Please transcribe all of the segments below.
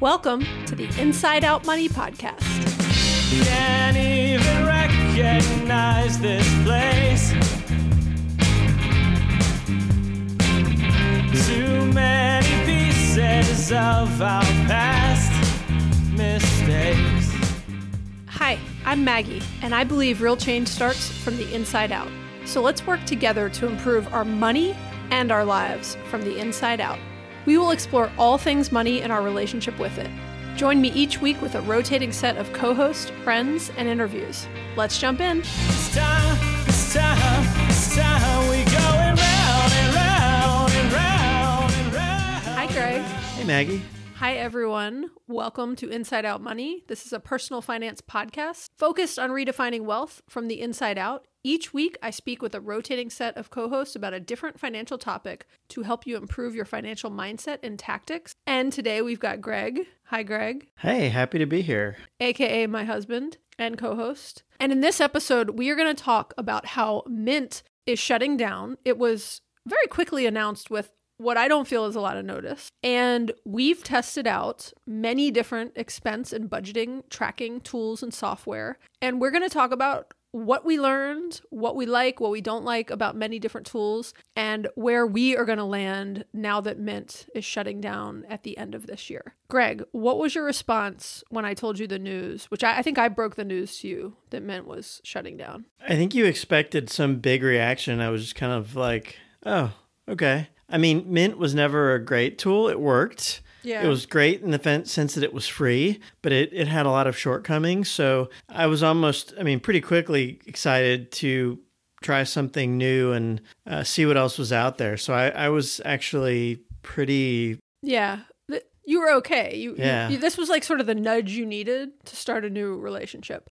Welcome to the Inside Out Money Podcast. Can't even recognize this place. Too many pieces of our past mistakes. Hi, I'm Maggie, and I believe real change starts from the inside out. So let's work together to improve our money and our lives from the inside out. We will explore all things money and our relationship with it. Join me each week with a rotating set of co hosts, friends, and interviews. Let's jump in. It's time, it's time, it's time. We going round and round and round and round. Hi, Greg. Hey, Maggie. Hi, everyone. Welcome to Inside Out Money. This is a personal finance podcast focused on redefining wealth from the inside out. Each week, I speak with a rotating set of co hosts about a different financial topic to help you improve your financial mindset and tactics. And today we've got Greg. Hi, Greg, Hey, happy to be here. aka my husband and co host. And in this episode, we are going to talk about how Mint is shutting down. It was very quickly announced with what I don't feel is a lot of notice. And we've tested out many different expense and budgeting tracking tools and software. And we're going to talk about what we learned, what we like, what we don't like about many different tools, and where we are going to land now that Mint is shutting down at the end of this year. Greg, what was your response when I told you the news, which I, I think I broke the news to you that Mint was shutting down? I think you expected some big reaction. I was just kind of like, oh, okay. I mean, Mint was never a great tool. It worked. Yeah. It was great in the sense that it was free, but it, it had a lot of shortcomings. So I was almost, I mean, pretty quickly excited to try something new and uh, see what else was out there. So I, I was actually pretty, Yeah. You were okay. You, Yeah. you- this was like sort of the nudge you needed to start a new relationship.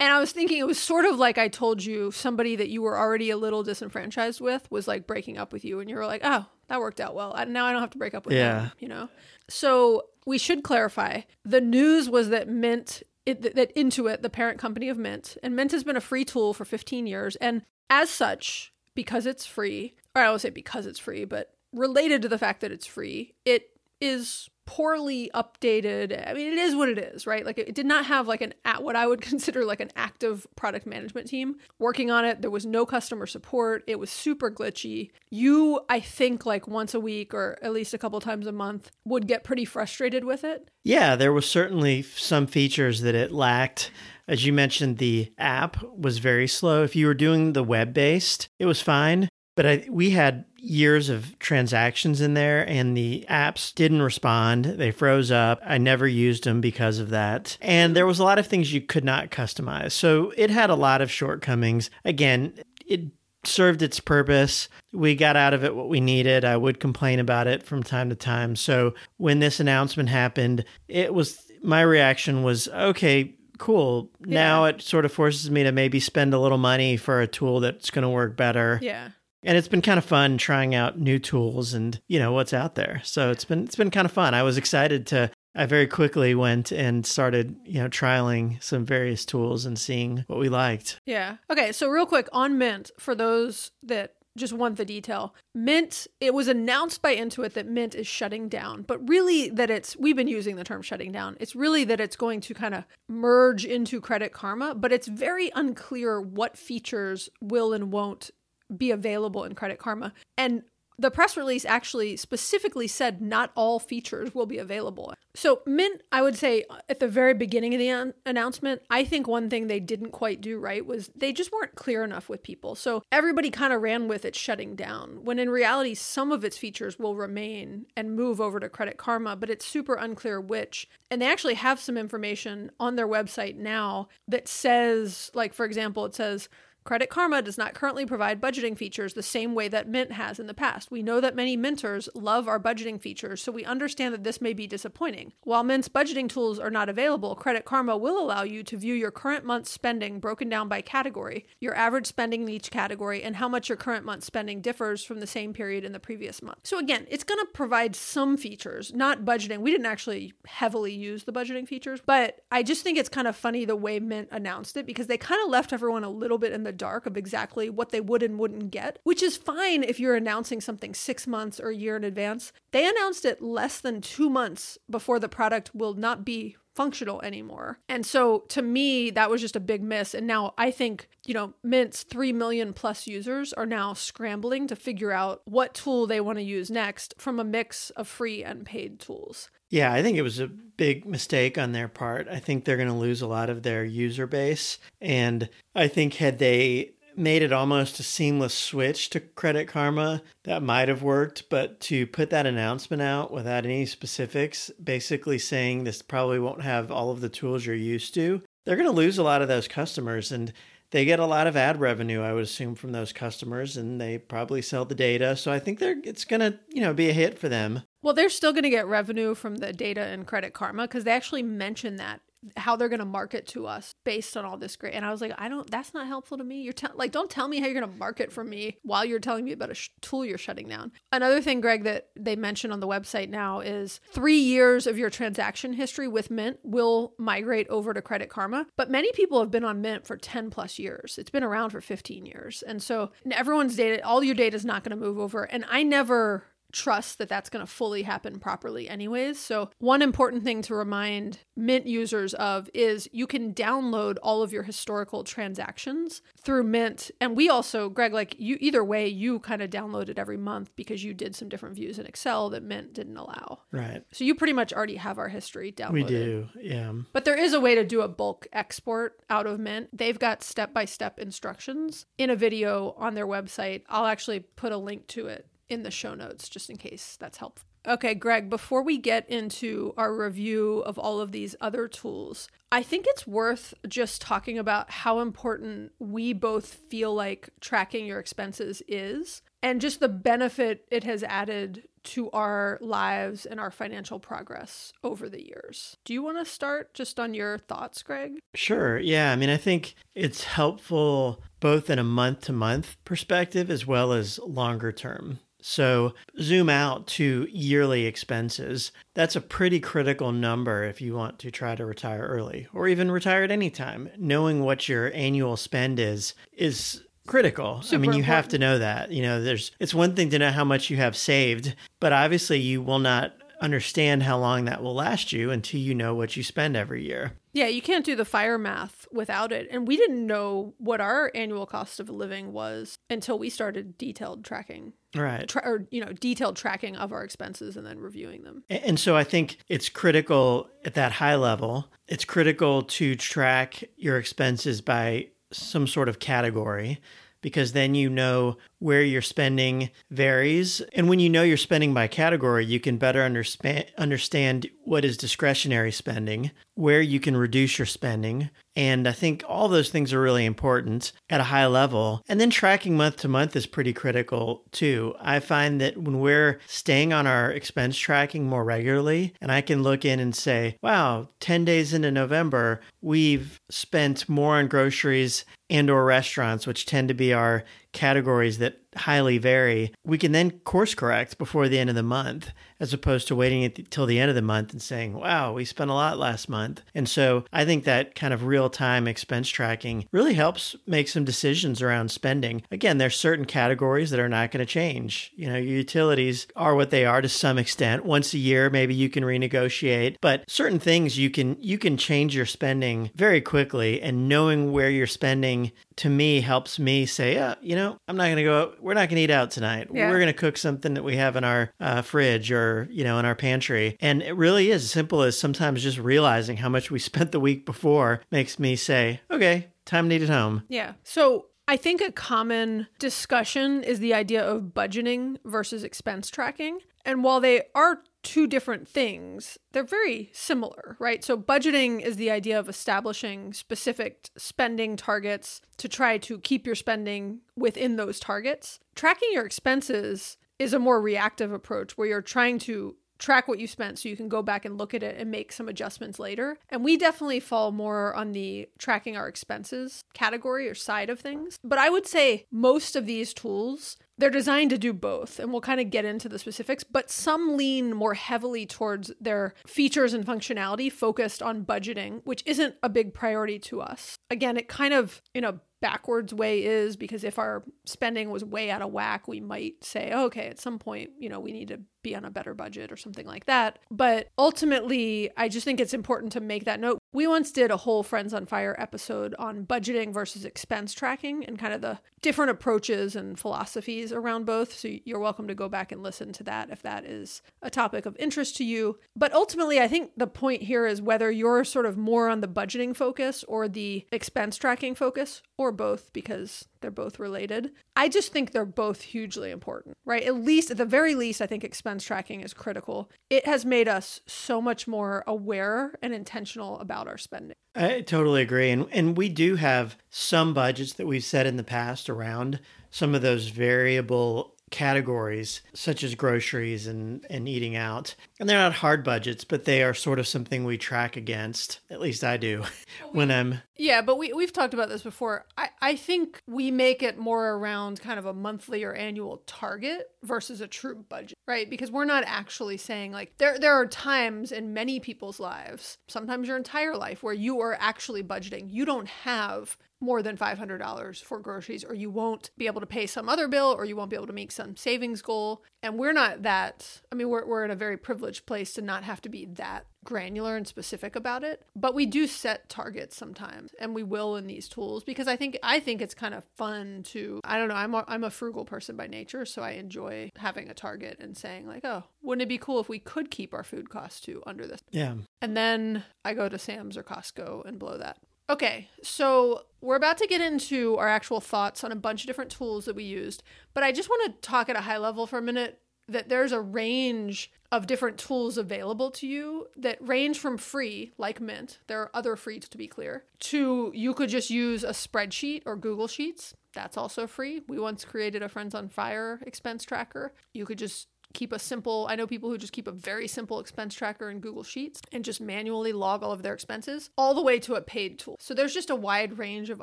And I was thinking it was sort of like I told you somebody that you were already a little disenfranchised with was like breaking up with you, and you were like, "Oh, that worked out well. I, now I don't have to break up with Yeah. them." You know. So we should clarify: the news was that Mint, it, that Intuit, the parent company of Mint, and Mint has been a free tool for 15 years, and as such, because it's free, or I won't say because it's free, but related to the fact that it's free, it is poorly updated. I mean, it is what it is, right? Like it, did not have like an at what I would consider like an active product management team working on it. There was no customer support. It was super glitchy. You, I think, like once a week or at least a couple times a month, would get pretty frustrated with it. yeah, there was certainly some features that it lacked. As you mentioned, the app was very slow. If you were doing the web based, it was fine. But I, we had years of transactions in there, and the apps didn't respond. They froze up. I never used them because of that. And there was a lot of things you could not customize. So it had a lot of shortcomings. Again, it served its purpose. We got out of it what we needed. I would complain about it from time to time. So when this announcement happened, it was my reaction was okay, cool. Now it sort of forces me to maybe spend a little money for a tool that's going to work better. Yeah. And it's been kind of fun trying out new tools and, you know, what's out there. So it's been it's been kind of fun. I was excited to I very quickly went and started, you know, trialing some various tools and seeing what we liked. Yeah. Okay, so real quick on Mint, for those that just want the detail, Mint, it was announced by Intuit that Mint is shutting down, but really that it's, we've been using the term shutting down. It's really that it's going to kind of merge into Credit Karma, but it's very unclear what features will and won't be available in Credit Karma. And the press release actually specifically said not all features will be available. So, Mint, I would say uh, at the very beginning of the an- announcement, I think one thing they didn't quite do right was they just weren't clear enough with people. So, everybody kind of ran with it shutting down, when in reality, some of its features will remain and move over to Credit Karma, but it's super unclear which. And they actually have some information on their website now that says, like, for example, it says, Credit Karma does not currently provide budgeting features the same way that Mint has in the past. We know that many Minters love our budgeting features, so we understand that this may be disappointing. While Mint's budgeting tools are not available, Credit Karma will allow you to view your current month's spending broken down by category, your average spending in each category, and how much your current month's spending differs from the same period in the previous month. So, again, it's going to provide some features, not budgeting. We didn't actually heavily use the budgeting features, but I just think it's kind of funny the way Mint announced it because they kind of left everyone a little bit in the dark of exactly what they would and wouldn't get, which is fine if you're announcing something six months or a year in advance. They announced it less than two months before the product will not be functional anymore. And so to me, that was just a big miss. And now I think, you know, Mint's 3 million plus users are now scrambling to figure out what tool they want to use next from a mix of free and paid tools. Yeah, I think it was a big mistake on their part. I think they're going to lose a lot of their user base. And I think had they made it almost a seamless switch to Credit Karma, that might have worked. But to put that announcement out without any specifics, basically saying this probably won't have all of the tools you're used to, they're going to lose a lot of those customers. And they get a lot of ad revenue, I would assume, from those customers, and they probably sell the data. So I think they're it's gonna, you know, be a hit for them. Well, they're still going to get revenue from the data and Credit Karma because they actually mentioned that how they're going to market to us based on all this great. And I was like, I don't. That's not helpful to me. You're te- like, don't tell me how you're going to market for me while you're telling me about a sh- tool you're shutting down. Another thing, Greg, that they mention on the website now is three years of your transaction history with Mint will migrate over to Credit Karma. But many people have been on Mint for 10 plus years. It's been around for 15 years, and so everyone's data, all your data is not going to move over. And I never trust that that's going to fully happen properly anyways. So, one important thing to remind Mint users of is you can download all of your historical transactions through Mint. And we also, Greg, like you either way, you kind of download it every month because you did some different views in Excel that Mint didn't allow. Right. So, you pretty much already have our history downloaded. We do. Yeah. But there is a way to do a bulk export out of Mint. They've got step by step instructions in a video on their website. I'll actually put a link to it in the show notes just in case that's helpful. Okay, Greg, before we get into our review of all of these other tools, I think it's worth just talking about how important we both feel like tracking your expenses is and just the benefit it has added to our lives and our financial progress over the years. Do you want to start just on your thoughts, Greg? Sure. Yeah. I mean, I think it's helpful both in a month to month perspective as well as longer term. So, zoom out to yearly expenses. That's a pretty critical number if you want to try to retire early or even retire at any time. Knowing what your annual spend is is critical. I mean, you have to know that. You know, there's it's one thing to know how much you have saved, but obviously you will not understand how long that will last you until you know what you spend every year. Yeah, you can't do the fire math without it. And we didn't know what our annual cost of living was until we started detailed tracking. Right. Tra- or, you know, detailed tracking of our expenses and then reviewing them. And so I think it's critical at that high level. It's critical to track your expenses by some sort of category because then you know where your spending varies. And when you know your spending by category, you can better understand what is discretionary spending, where you can reduce your spending. And I think all those things are really important at a high level. And then tracking month to month is pretty critical too. I find that when we're staying on our expense tracking more regularly, and I can look in and say, wow, 10 days into November, we've spent more on groceries and or restaurants, which tend to be our categories that highly vary, we can then course correct before the end of the month, as opposed to waiting until the end of the month and saying, wow, we spent a lot last month. And so I think that kind of real time expense tracking really helps make some decisions around spending. Again, there's certain categories that are not going to change. You know, your utilities are what they are to some extent. Once a year, maybe you can renegotiate, but certain things you can you can change your spending very quickly and knowing where you're spending to me helps me say, yeah, you know, I'm not going to go we're not going to eat out tonight. Yeah. We're going to cook something that we have in our uh, fridge or, you know, in our pantry. And it really is as simple as sometimes just realizing how much we spent the week before makes me say, okay, time at home. Yeah. So I think a common discussion is the idea of budgeting versus expense tracking. And while they are two different things, they're very similar, right? So, budgeting is the idea of establishing specific spending targets to try to keep your spending within those targets. Tracking your expenses is a more reactive approach where you're trying to track what you spent so you can go back and look at it and make some adjustments later. And we definitely fall more on the tracking our expenses category or side of things. But I would say most of these tools they're designed to do both, and we'll kind of get into the specifics, but some lean more heavily towards their features and functionality focused on budgeting, which isn't a big priority to us. Again, it kind of, in a backwards way is because if our spending was way out of whack, we might say, okay, at some point, you know, we need to be on a better budget or something like that. But ultimately, I just think it's important to make that note. We once did a whole Friends on Fire episode on budgeting versus expense tracking and kind of the different approaches and philosophies around both. So you're welcome to go back and listen to that if that is a topic of interest to you. But ultimately, I think the point here is whether you're sort of more on the budgeting focus or the expense tracking focus or both because they're both related. I just think they're both hugely important, right? At least, at the very least, I think expense tracking is critical. It has made us so much more aware and intentional about our spending. I totally agree. And and we do have some budgets that we've set in the past around some of those variable categories such as groceries and, and eating out. And they're not hard budgets, but they are sort of something we track against. At least I do when I'm Yeah, but we, we've talked about this before. I, I think we make it more around kind of a monthly or annual target versus a true budget, right? Because we're not actually saying like there there are times in many people's lives, sometimes your entire life, where you are actually budgeting. You don't have more than $500 for groceries or you won't be able to pay some other bill or you won't be able to make some savings goal and we're not that i mean we're, we're in a very privileged place to not have to be that granular and specific about it but we do set targets sometimes and we will in these tools because i think i think it's kind of fun to i don't know i'm a, I'm a frugal person by nature so i enjoy having a target and saying like oh wouldn't it be cool if we could keep our food costs to under this yeah. and then I go to Sam's or Costco and blow that. Okay, so we're about to get into our actual thoughts on a bunch of different tools that we used, but I just want to talk at a high level for a minute that there's a range of different tools available to you that range from free, like Mint, there are other free to be clear, to you could just use a spreadsheet or Google Sheets. That's also free. We once created a Friends on Fire expense tracker. You could just keep a simple i know people who just keep a very simple expense tracker in google sheets and just manually log all of their expenses all the way to a paid tool. So there's just a wide range of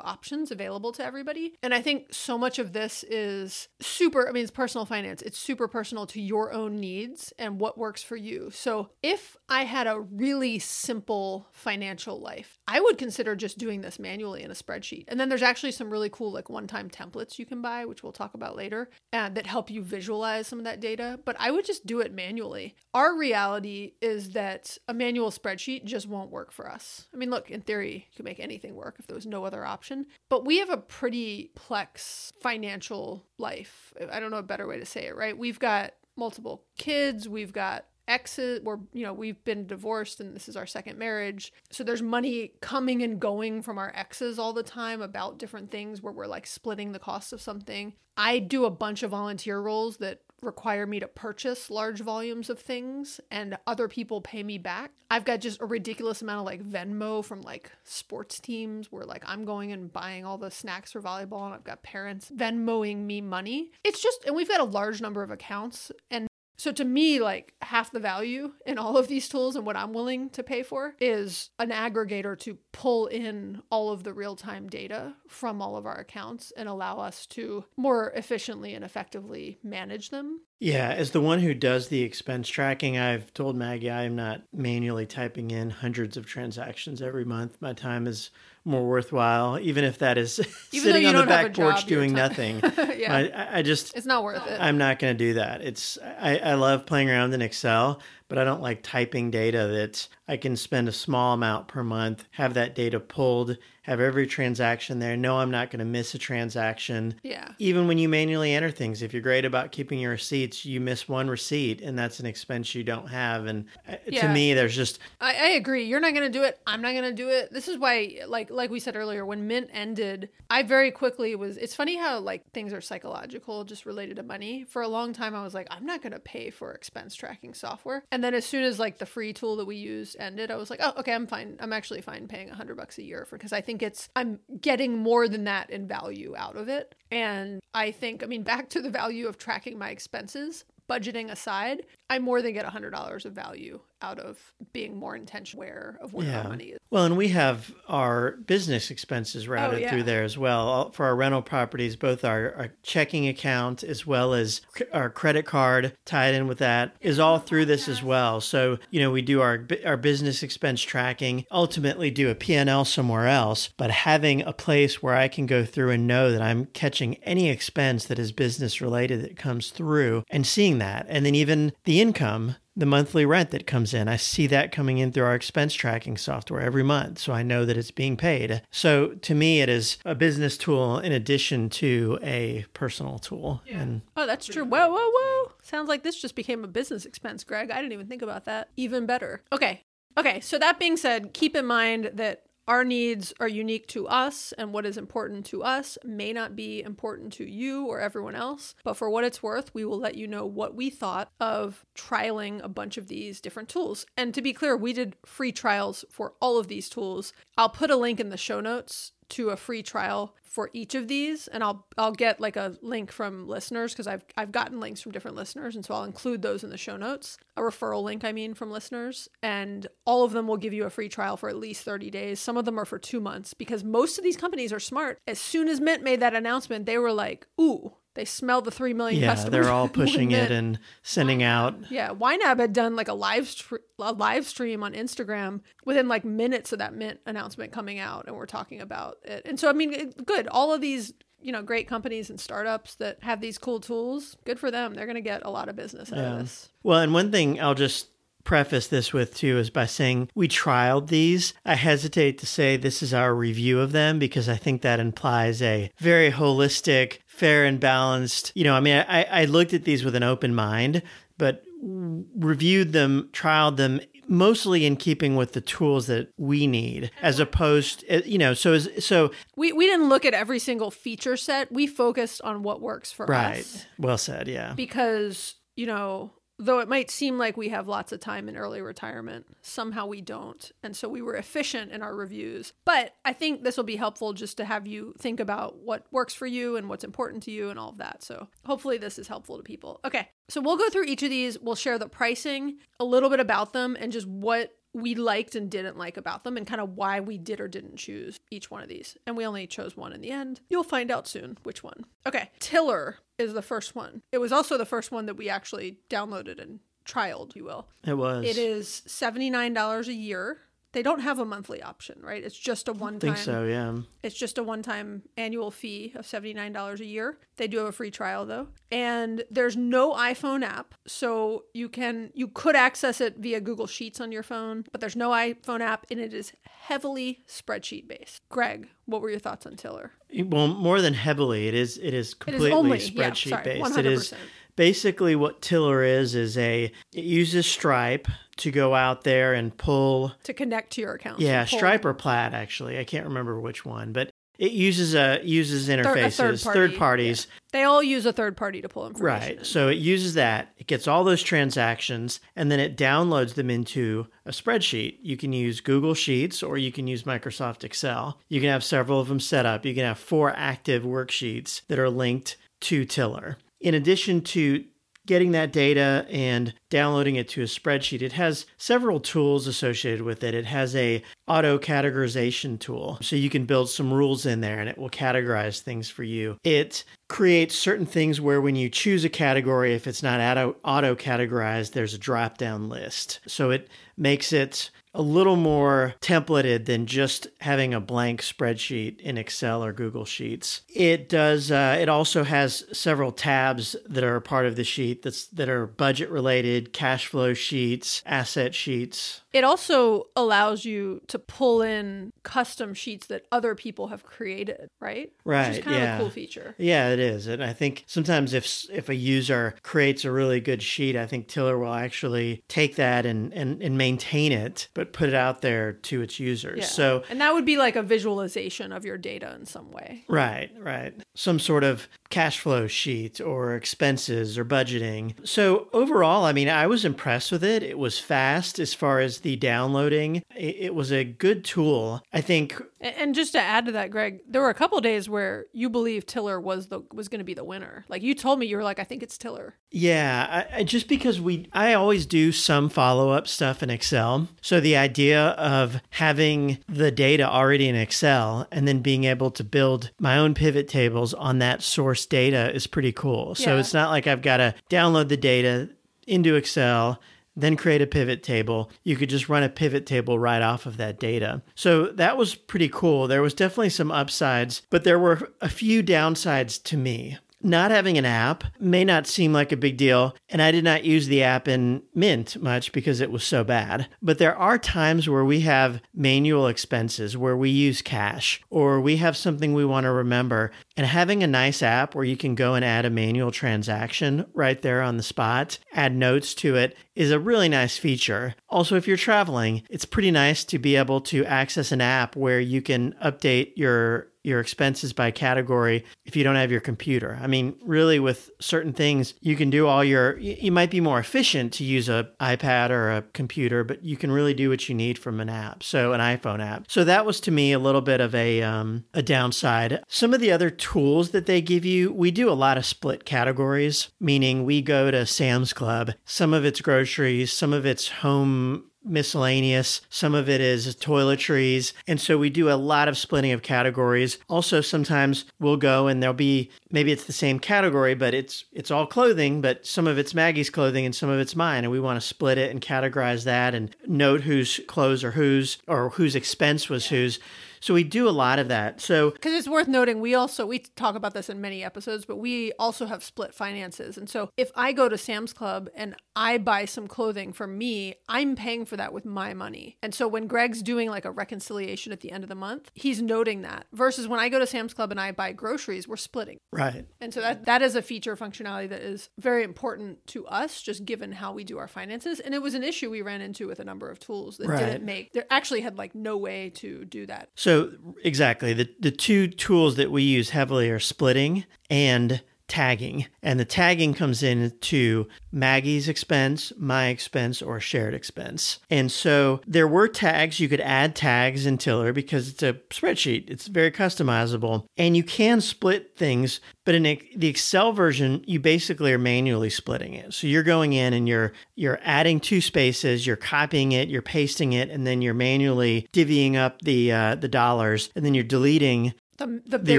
options available to everybody. And i think so much of this is super i mean it's personal finance. It's super personal to your own needs and what works for you. So if i had a really simple financial life i would consider just doing this manually in a spreadsheet. And then there's actually some really cool like one-time templates you can buy which we'll talk about later and that help you visualize some of that data. But I would just do it manually. Our reality is that a manual spreadsheet just won't work for us. I mean, look, in theory, you could make anything work if there was no other option, but we have a pretty plex financial life. I don't know a better way to say it, right? We've got multiple kids, we've got exes we're you know we've been divorced and this is our second marriage so there's money coming and going from our exes all the time about different things where we're like splitting the cost of something i do a bunch of volunteer roles that require me to purchase large volumes of things and other people pay me back. I've got just a ridiculous amount of like Venmo from like sports teams where like I'm going and buying all the snacks for volleyball and I've got parents Venmoing me money. It's just, and we've got a large number of accounts and so to me, like half the value in all of these tools and what I'm willing to pay for is an aggregator to pull in all of the real-time data from all of our accounts and allow us to more efficiently and effectively manage them. Yeah, as the one who does the expense tracking, I've told Maggie I am not manually typing in hundreds of transactions every month. My time is more worthwhile, even if that is Even sitting on the don't have a back porch job, doing nothing. yeah. I, I- I just it's not worth it. I'm not going to do that. It's I, I love playing around in Excel, but I don't like typing data that I can spend a small amount per month, have that data pulled, have every transaction there. No, I'm not going to miss a transaction. yeah. Even when you manually enter things, if you're great about keeping your receipts, you miss one receipt and that's an expense you don't have. And uh, to me, there's just I, I agree. You're not gonna do it. I'm not gonna do it. This is why, like, like we said earlier, when Mint ended, I very quickly was. It's funny how like things are psychological, just related to money. For a long time, I was like, I'm not gonna pay for expense tracking software. And then as soon as like the free tool that we use ended, I was like, oh, okay, I'm fine. I'm actually fine paying hundred bucks a year for because I think it's I'm getting more than that in value out of it. And I think, I mean, back to the value of tracking my expenses budgeting aside, I more than get $100 of value out of being more intentional aware of where Yeah. our money is. Well, and we have our business expenses oh, routed Oh, yeah. through there as well. All- For our rental properties, both our, our checking account as well as our credit card tied in with that is all through this as well. So, you know, we do our our business expense tracking, ultimately do a P&L somewhere else, but having a place where I can go through and know that I'm catching any expense that is business related that comes through and seeing that. And then even the income the monthly rent that comes in. I see that coming in through our expense tracking software every month. So I know that it's being paid. So to me, it is a business tool in addition to a personal tool. And Oh, that's true. Whoa, whoa, whoa. Sounds like this just became a business expense, Greg. I didn't even think about that. Even better. Okay. Okay. So, that being said, keep in mind that our needs are unique to us, and what is important to us may not be important to you or everyone else. But for what it's worth, we will let you know what we thought of trialing a bunch of these different tools. And to be clear, we did free trials for all of these tools. I'll put a link in the show notes to a free trial for each of these and I'll I'll get like a link from listeners because I've I've gotten links from different listeners and so I'll include those in the show notes. A referral link I mean from listeners and all of them will give you a free trial for at least 30 days. Some of them are for 2 months because most of these companies are smart. As soon as Mint made that announcement, they were like, "Ooh, they smell the 3 million yeah, customers." they're all pushing it and sending out. Yeah, YNAB had done like a live str- a live stream on Instagram within like minutes of that Mint announcement coming out, and we're talking about it. And so, I mean, it, good. All of these, you know, great companies and startups that have these cool tools, good for them. They're going to get a lot of business out of this. Well, and one thing I'll just preface this with too is by saying we trialed these. I hesitate to say this is our review of them because I think that implies a very holistic, fair and balanced. You know, I mean, I, I looked at these with an open mind, but reviewed them, trialed them mostly in keeping with the tools that we need as opposed eh, you know so as so We we didn't look at every single feature set. We focused on what works for right us right well said yeah because you know though it might seem like we have lots of time in early retirement, somehow we don't. And so we were efficient in our reviews. But I think this will be helpful just to have you think about what works for you and what's important to you and all of that. So hopefully this is helpful to people. Okay. So we'll go through each of these. We'll share the pricing, a little bit about them, and just what we liked and didn't like about them and kind of why we did or didn't choose each one of these. And we only chose one in the end. You'll find out soon which one. Okay, Tiller is the first one. It was also the first one that we actually downloaded and trialed, you will. it was It is $79 a year. They don't have a monthly option, right? It's just a one time. think so yeah it's just a one time annual fee of $79 a year. They do have a free trial though. And there's no iPhone app. So you can you could access it via Google Sheets on your phone, but there's no iPhone app and it is heavily spreadsheet based. Greg, what were your thoughts on Tiller? Well, more than heavily, it is it is completely it is only- yeah, spreadsheet sorry, based. It is 100%. Basically what Tiller is is a it uses Stripe to go out there and pull To connect to your account. yeah Stripe or Plaid actually I can't remember which one, but it uses a uses thir- a interfaces third, parties They all use a third party to pull information. in. Right. So it uses that. It gets all those transactions and then it downloads them into a spreadsheet. You can use Google Sheets or you can use Microsoft Excel. You can have several of them set up. You can have four active worksheets that are linked to Tiller. In addition to getting that data and downloading it to a spreadsheet it has several tools associated with it. It has a auto categorization tool so you can build some rules in there and it will categorize things for you. It creates certain things where when you choose a category if it's not auto auto categorized there's a drop down list. So it makes it a little more templated than just having a blank spreadsheet in Excel or Google Sheets. It does. Uh, it also has several tabs that are a part of the sheet that's that are budget related, cash flow sheets, asset sheets. It also allows you to pull in custom sheets that other people have created, right? Which Right, is kind yeah. of a cool feature. Yeah, it is, and I think sometimes if if a user creates a really good sheet, I think Tiller will actually take that and and, and maintain it. But but put it out there to its users. Yeah. So and that would be like a visualization of your data in some way. Right, right. Some sort of cash flow sheet or expenses or budgeting. So, overall, I mean, I was impressed with it. It was fast as far as the downloading, it, it was a good tool. I think And just to add to that, Greg, there were a couple days where you believed Tiller was the was going to be the winner. Like you told me, you were like, I think it's Tiller. Yeah, I, I, just because we, I always do some follow up stuff in Excel. So the idea of having the data already in Excel and then being able to build my own pivot tables on that source data is pretty cool. So Yeah. it's not like I've got to download the data into Excel. Then create a pivot table. You could just run a pivot table right off of that data. So that was pretty cool. There was definitely some upsides, but there were a few downsides to me. Not having an app may not seem like a big deal, and I did not use the app in Mint much because it was so bad. But there are times where we have manual expenses, where we use cash, or we have something we want to remember. And having a nice app where you can go and add a manual transaction right there on the spot, add notes to it, is a really nice feature. Also, if you're traveling, it's pretty nice to be able to access an app where you can update your your expenses by category if you don't have your computer. I mean, really with certain things, you can do all your you might be more efficient to use a iPad or a computer, but you can really do what you need from an app. So an iPhone app. So that was to me a little bit of a um, a downside. Some of the other tools that they give you, we do a lot of split categories, meaning we go to Sam's Club, some of it's groceries, some of it's home miscellaneous. Some of it is toiletries. And so we do a lot of splitting of categories. Also, sometimes we'll go and there'll be maybe it's the same category, but it's it's all clothing, but some of it's Maggie's clothing and some of it's mine. And we want to split it and categorize that and note whose clothes are whose or whose expense was whose. So we do a lot of that. So Because it's worth noting, we also we talk about this in many episodes, but we also have split finances. And so if I go to Sam's Club and I buy some clothing for me, I'm paying for that with my money. And so when Greg's doing like a reconciliation at the end of the month, he's noting that. Versus when I go to Sam's Club and I buy groceries, we're splitting. right. And so that that is a feature functionality that is very important to us, just given how we do our finances. And it was an issue we ran into with a number of tools that Right. didn't make. There actually had like no way to do that. So exactly. The the two tools that we use heavily are splitting and tagging. And the tagging comes into Maggie's expense, my expense, or shared expense. And so there were tags. You could add tags in Tiller because it's a spreadsheet. It's very customizable. And you can split things, but in the Excel version, you basically are manually splitting it. So you're going in and you're you're adding two spaces, you're copying it, you're pasting it, and then you're manually divvying up the uh, the dollars, and then you're deleting The, the, big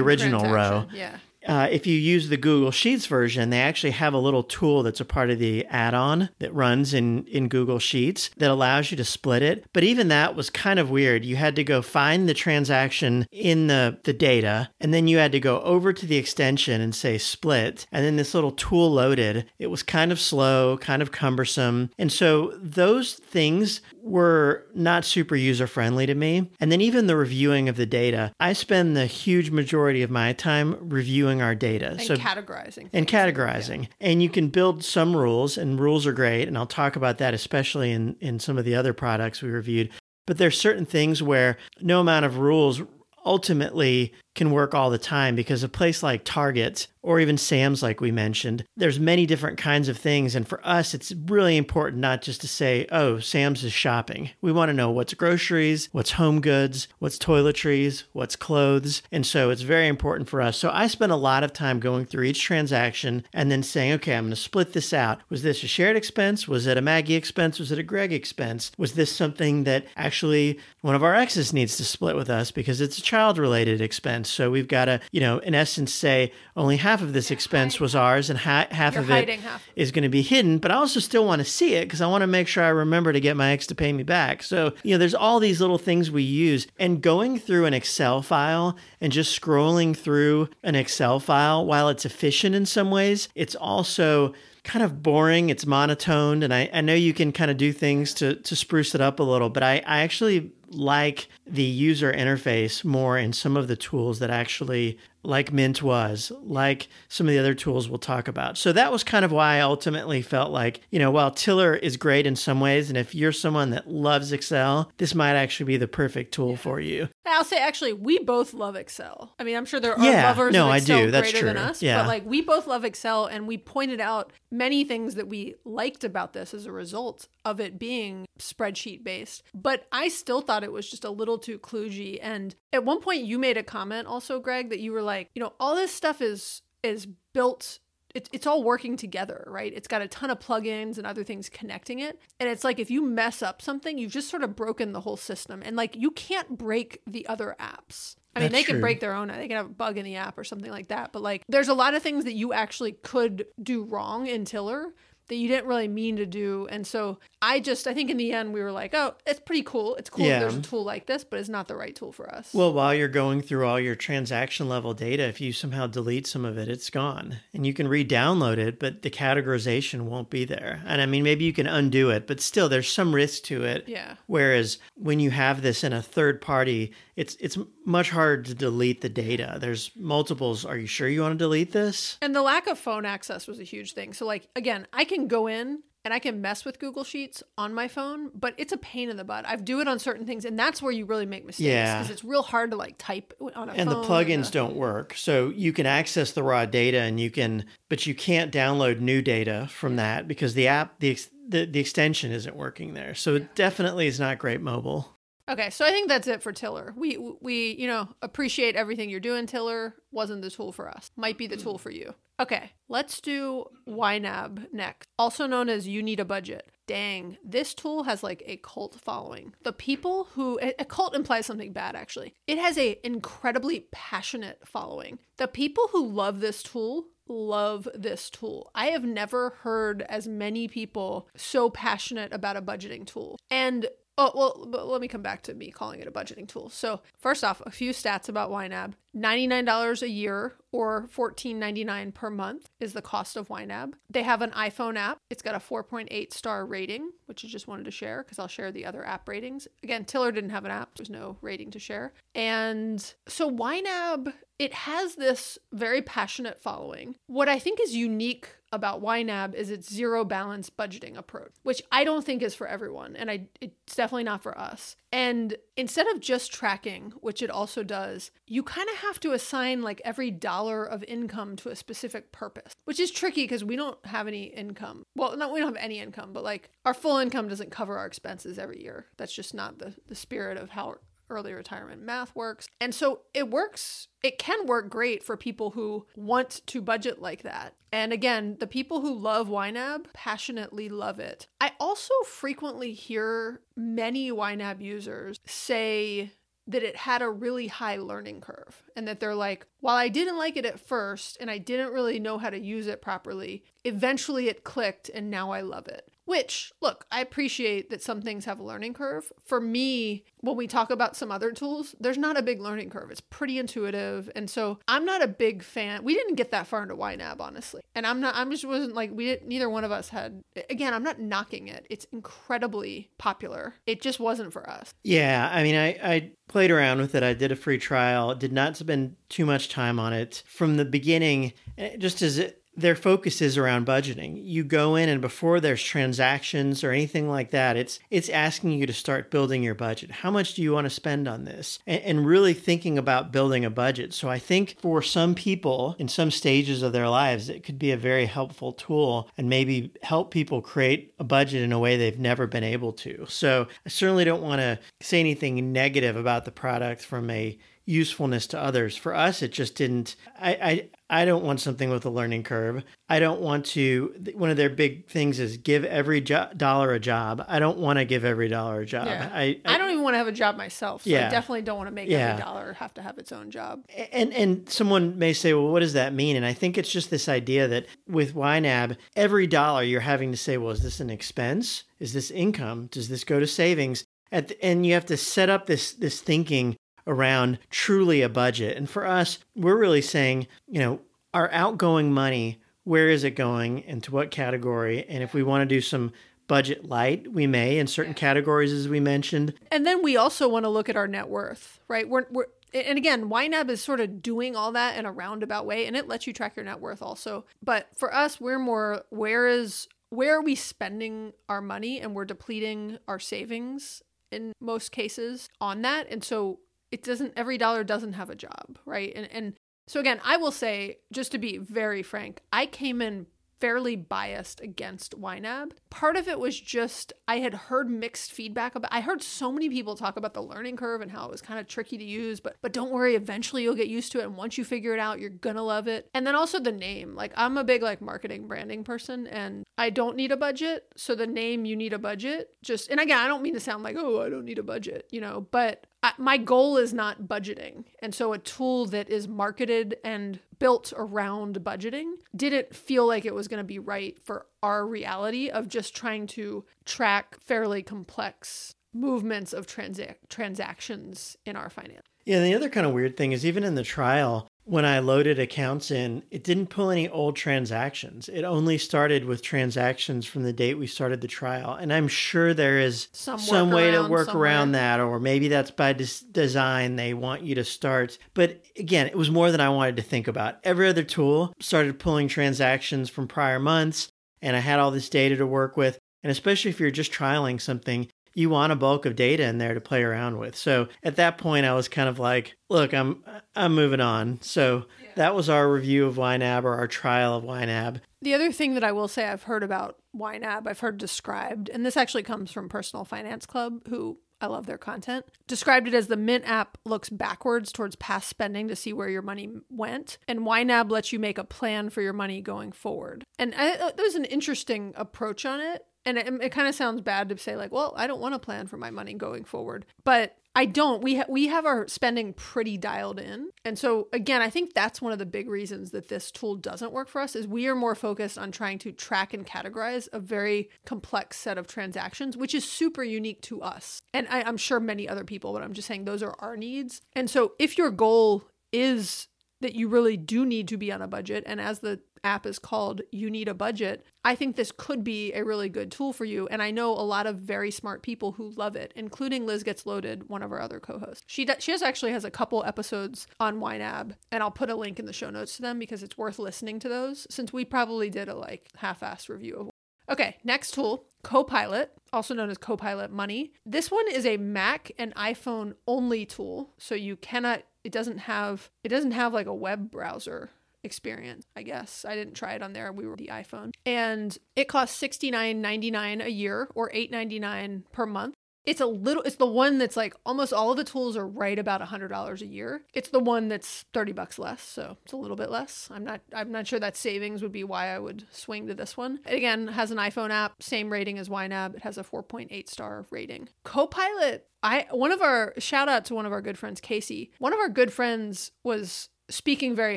original row. Yeah. Uh, if you use the Google Sheets version, they actually have a little tool that's a part of the add-on that runs in in Google Sheets that allows you to split it. But even that was kind of weird. You had to go find the transaction in the the data, and then you had to go over to the extension and say split, and then this little tool loaded. It was kind of slow, kind of cumbersome, and so those things were not super user friendly to me. And then even the reviewing of the data, I spend the huge majority of my time reviewing our data. And so categorizing. and categorizing. And you can build some rules, and rules are great. And I'll talk about that, especially in, in some of the other products we reviewed. But there's certain things where no amount of rules ultimately can work all the time because a place like Target or even Sam's, like we mentioned, there's many different kinds of things. And for us, it's really important not just to say, oh, Sam's is shopping. We want to know what's groceries, what's home goods, what's toiletries, what's clothes. And so it's very important for us. So I spend a lot of time going through each transaction and then saying, okay, I'm going to split this out. Was this a shared expense? Was it a Maggie expense? Was it a Greg expense? Was this something that actually one of our exes needs to split with us because it's a child related expense? So we've got to, you know, in essence, say only half of this expense was ours and ha- half You're of it half. is going to be hidden, but I also still want to see it because I want to make sure I remember to get my ex to pay me back. So, you know, there's all these little things we use. And going through an Excel file and just scrolling through an Excel file, while it's efficient in some ways, it's also kind of boring. It's monotoned. And I, I know you can kind of do things to, to spruce it up a little, but I, I actually like the user interface more in some of the tools that actually like Mint was, like some of the other tools we'll talk about. So that was kind of why I ultimately felt like, you know, while Tiller is great in some ways, and if you're someone that loves Excel, this might actually be the perfect tool for you. I'll say actually, we both love Excel. I mean, I'm sure there are Yeah, lovers no, of I Excel do. That's greater than us, Yeah. but like we both love Excel, and we pointed out many things that we liked about this as a result of it being spreadsheet based. But I still thought it was just a little too kludgy. And at one point, you made a comment also, Greg, that you were like, you know, all this stuff is is built it's, it's all working together, right? It's got a ton of plugins and other things connecting it. And it's like if you mess up something, you've just sort of broken the whole system. And like you can't break the other apps. I mean, That's they can true. break their own, they can have a bug in the app or something like that. But like there's a lot of things that you actually could do wrong in Tiller that you didn't really mean to do. And so I just, I think in the end, we were like, oh, it's pretty cool. It's cool Yeah. there's a tool like this, but it's not the right tool for us. Well, while you're going through all your transaction level data, if you somehow delete some of it, it's gone. And you can re download it, but the categorization won't be there. And I mean, maybe you can undo it, but still, there's some risk to it. Yeah. Whereas when you have this in a third party, it's it's much harder to delete the data. There's multiples. Are you sure you want to delete this? And the lack of phone access was a huge thing. So, like, again, I can go in and I can mess with Google Sheets on my phone, but it's a pain in the butt. I do it on certain things, and that's where you really make mistakes Yeah. because it's real hard to like type on a phone. and the plugins don't work so you can access the raw data and you can but you can't download new data from that because the app the ex- the, the extension isn't working there so it definitely is not great mobile Okay, so I think that's it for Tiller. We we you know appreciate everything you're doing. Tiller wasn't the tool for us. Might be the tool for you. Okay, let's do YNAB next, also known as You Need a Budget. Dang, this tool has like a cult following. The people who a cult implies something bad actually. It has a incredibly passionate following. The people who love this tool love this tool. I have never heard as many people so passionate about a budgeting tool. And Oh, well, but let me come back to me calling it a budgeting tool. So, first off, a few stats about YNAB. $99 a year or $14.99 per month is the cost of YNAB. They have an iPhone app. It's got a 4.8 star rating, which I just wanted to share because I'll share the other app ratings. Again, Tiller didn't have an app. There's no rating to share. And so YNAB, it has this very passionate following. What I think is unique about YNAB is its zero balance budgeting approach, which I don't think is for everyone, and I it's definitely not for us. And instead of just tracking, which it also does, you kind of have to assign like every dollar of income to a specific purpose, which is tricky because we don't have any income. Well, not we don't have any income, but like our full income doesn't cover our expenses every year. That's just not the the spirit of how early retirement math works. And so it works, it can work great for people who want to budget like that. And again, the people who love YNAB passionately love it. I also frequently hear many YNAB users say that it had a really high learning curve and that they're like, while I didn't like it at first and I didn't really know how to use it properly, eventually it clicked and now I love it. Which, look, I appreciate that some things have a learning curve. For me, when we talk about some other tools, there's not a big learning curve. It's pretty intuitive. And so I'm not a big fan. We didn't get that far into YNAB, honestly. And I'm not, I'm just wasn't like, we didn't, neither one of us had, again, I'm not knocking it. It's incredibly popular. It just wasn't for us. Yeah, I mean, I, I played around with it. I did a free trial, did not spend too much time on it from the beginning, eh, just as it, their focus is around budgeting. You go in and before there's transactions or anything like that, it's it's asking you to start building your budget. How much do you want to spend on this? And, and really thinking about building a budget. So I think for some people in some stages of their lives, it could be a very helpful tool and maybe help people create a budget in a way they've never been able to. So I certainly don't want to say anything negative about the product from a usefulness to others. For us, it just didn't. I, I I don't want something with a learning curve. I don't want to. One of their big things is give every jo- dollar a job. I don't want to give every dollar a job. Yeah. I, I don't even want to have a job myself. So I Yeah. definitely don't want to make Yeah. every dollar have to have its own job. and and someone may say, well, what does that mean? And I think it's just this idea that with YNAB, every dollar you're having to say, well, is this an expense? Is this income? Does this go to savings? At the, and you have to set up this this thinking around truly a budget. And for us, we're really saying, you know, our outgoing money, where is it going and to what category? And if we want to do some budget light, we may in certain categories, as we mentioned. And then we also want to look at our net worth, right? We're, we're and again, YNAB is sort of doing all that in a roundabout way, and it lets you track your net worth also. But for us, we're more where is where are we spending our money, and we're depleting our savings in most cases on that, and so it doesn't every dollar doesn't have a job, right? And and so again, I will say just to be very frank, I came in fairly biased against YNAB. Part of it was just I had heard mixed feedback about I heard so many people talk about the learning curve and how it was kind of tricky to use, but but don't worry, eventually you'll get used to it and once you figure it out, you're gonna love it. And then also the name. Like I'm a big like marketing branding person and I don't need a budget, so the name you need a budget just and again, I don't mean to sound like, "Oh, I don't need a budget," you know, but my goal is not budgeting. And so a tool that is marketed and built around budgeting didn't feel like it was going to be right for our reality of just trying to track fairly complex movements of transa- transactions in our finance. Yeah, and the other kind of weird thing is even in the trial, when I loaded accounts in, it didn't pull any old transactions. It only started with transactions from the date we started the trial. And I'm sure there is Some some, way to work somewhere. around that, or maybe that's by des- design. They want you to start. But again, it was more than I wanted to think about. Every other tool started pulling transactions from prior months, and I had all this data to work with. And especially if you're just trialing something, you want a bulk of data in there to play around with. So at that point, I was kind of like, look, I'm I'm moving on. So that was our review of YNAB or our trial of YNAB. The other thing that I will say I've heard about YNAB, I've heard described, and this actually comes from Personal Finance Club, who I love their content, described it as the Mint app looks backwards towards past spending to see where your money went, and YNAB lets you make a plan for your money going forward. And I, uh, there was an interesting approach on it. And it, it kind of sounds bad to say like, well, I don't want to plan for my money going forward, but I don't. We ha- we have our spending pretty dialed in, and so again, I think that's one of the big reasons that this tool doesn't work for us. Is we are more focused on trying to track and categorize a very complex set of transactions, which is super unique to us, and I, I'm sure many other people. But I'm just saying those are our needs, and so if your goal is that you really do need to be on a budget. And as the app is called, you need a budget. I think this could be a really good tool for you. And I know a lot of very smart people who love it, including Liz Gets Loaded, one of our other co-hosts. She does, she has actually has a couple episodes on YNAB, and I'll put a link in the show notes to them because it's worth listening to those. Since we probably did a like half-ass review of Okay, next tool, Copilot, also known as Copilot Money. This one is a Mac and iPhone only tool, so you cannot it doesn't have it doesn't have like a web browser experience, I guess. I didn't try it on there. We were the iPhone. And it costs $69.99 a year or $8.99 per month. It's a little it's the one that's like almost all of the tools are right about $100 a year. It's the one that's 30 bucks less, so it's a little bit less. I'm not I'm not sure that savings would be why I would swing to this one. It again has an iPhone app, same rating as YNAB. It has a 4.8 star rating. Copilot I one of our shout out to one of our good friends Casey. One of our good friends was speaking very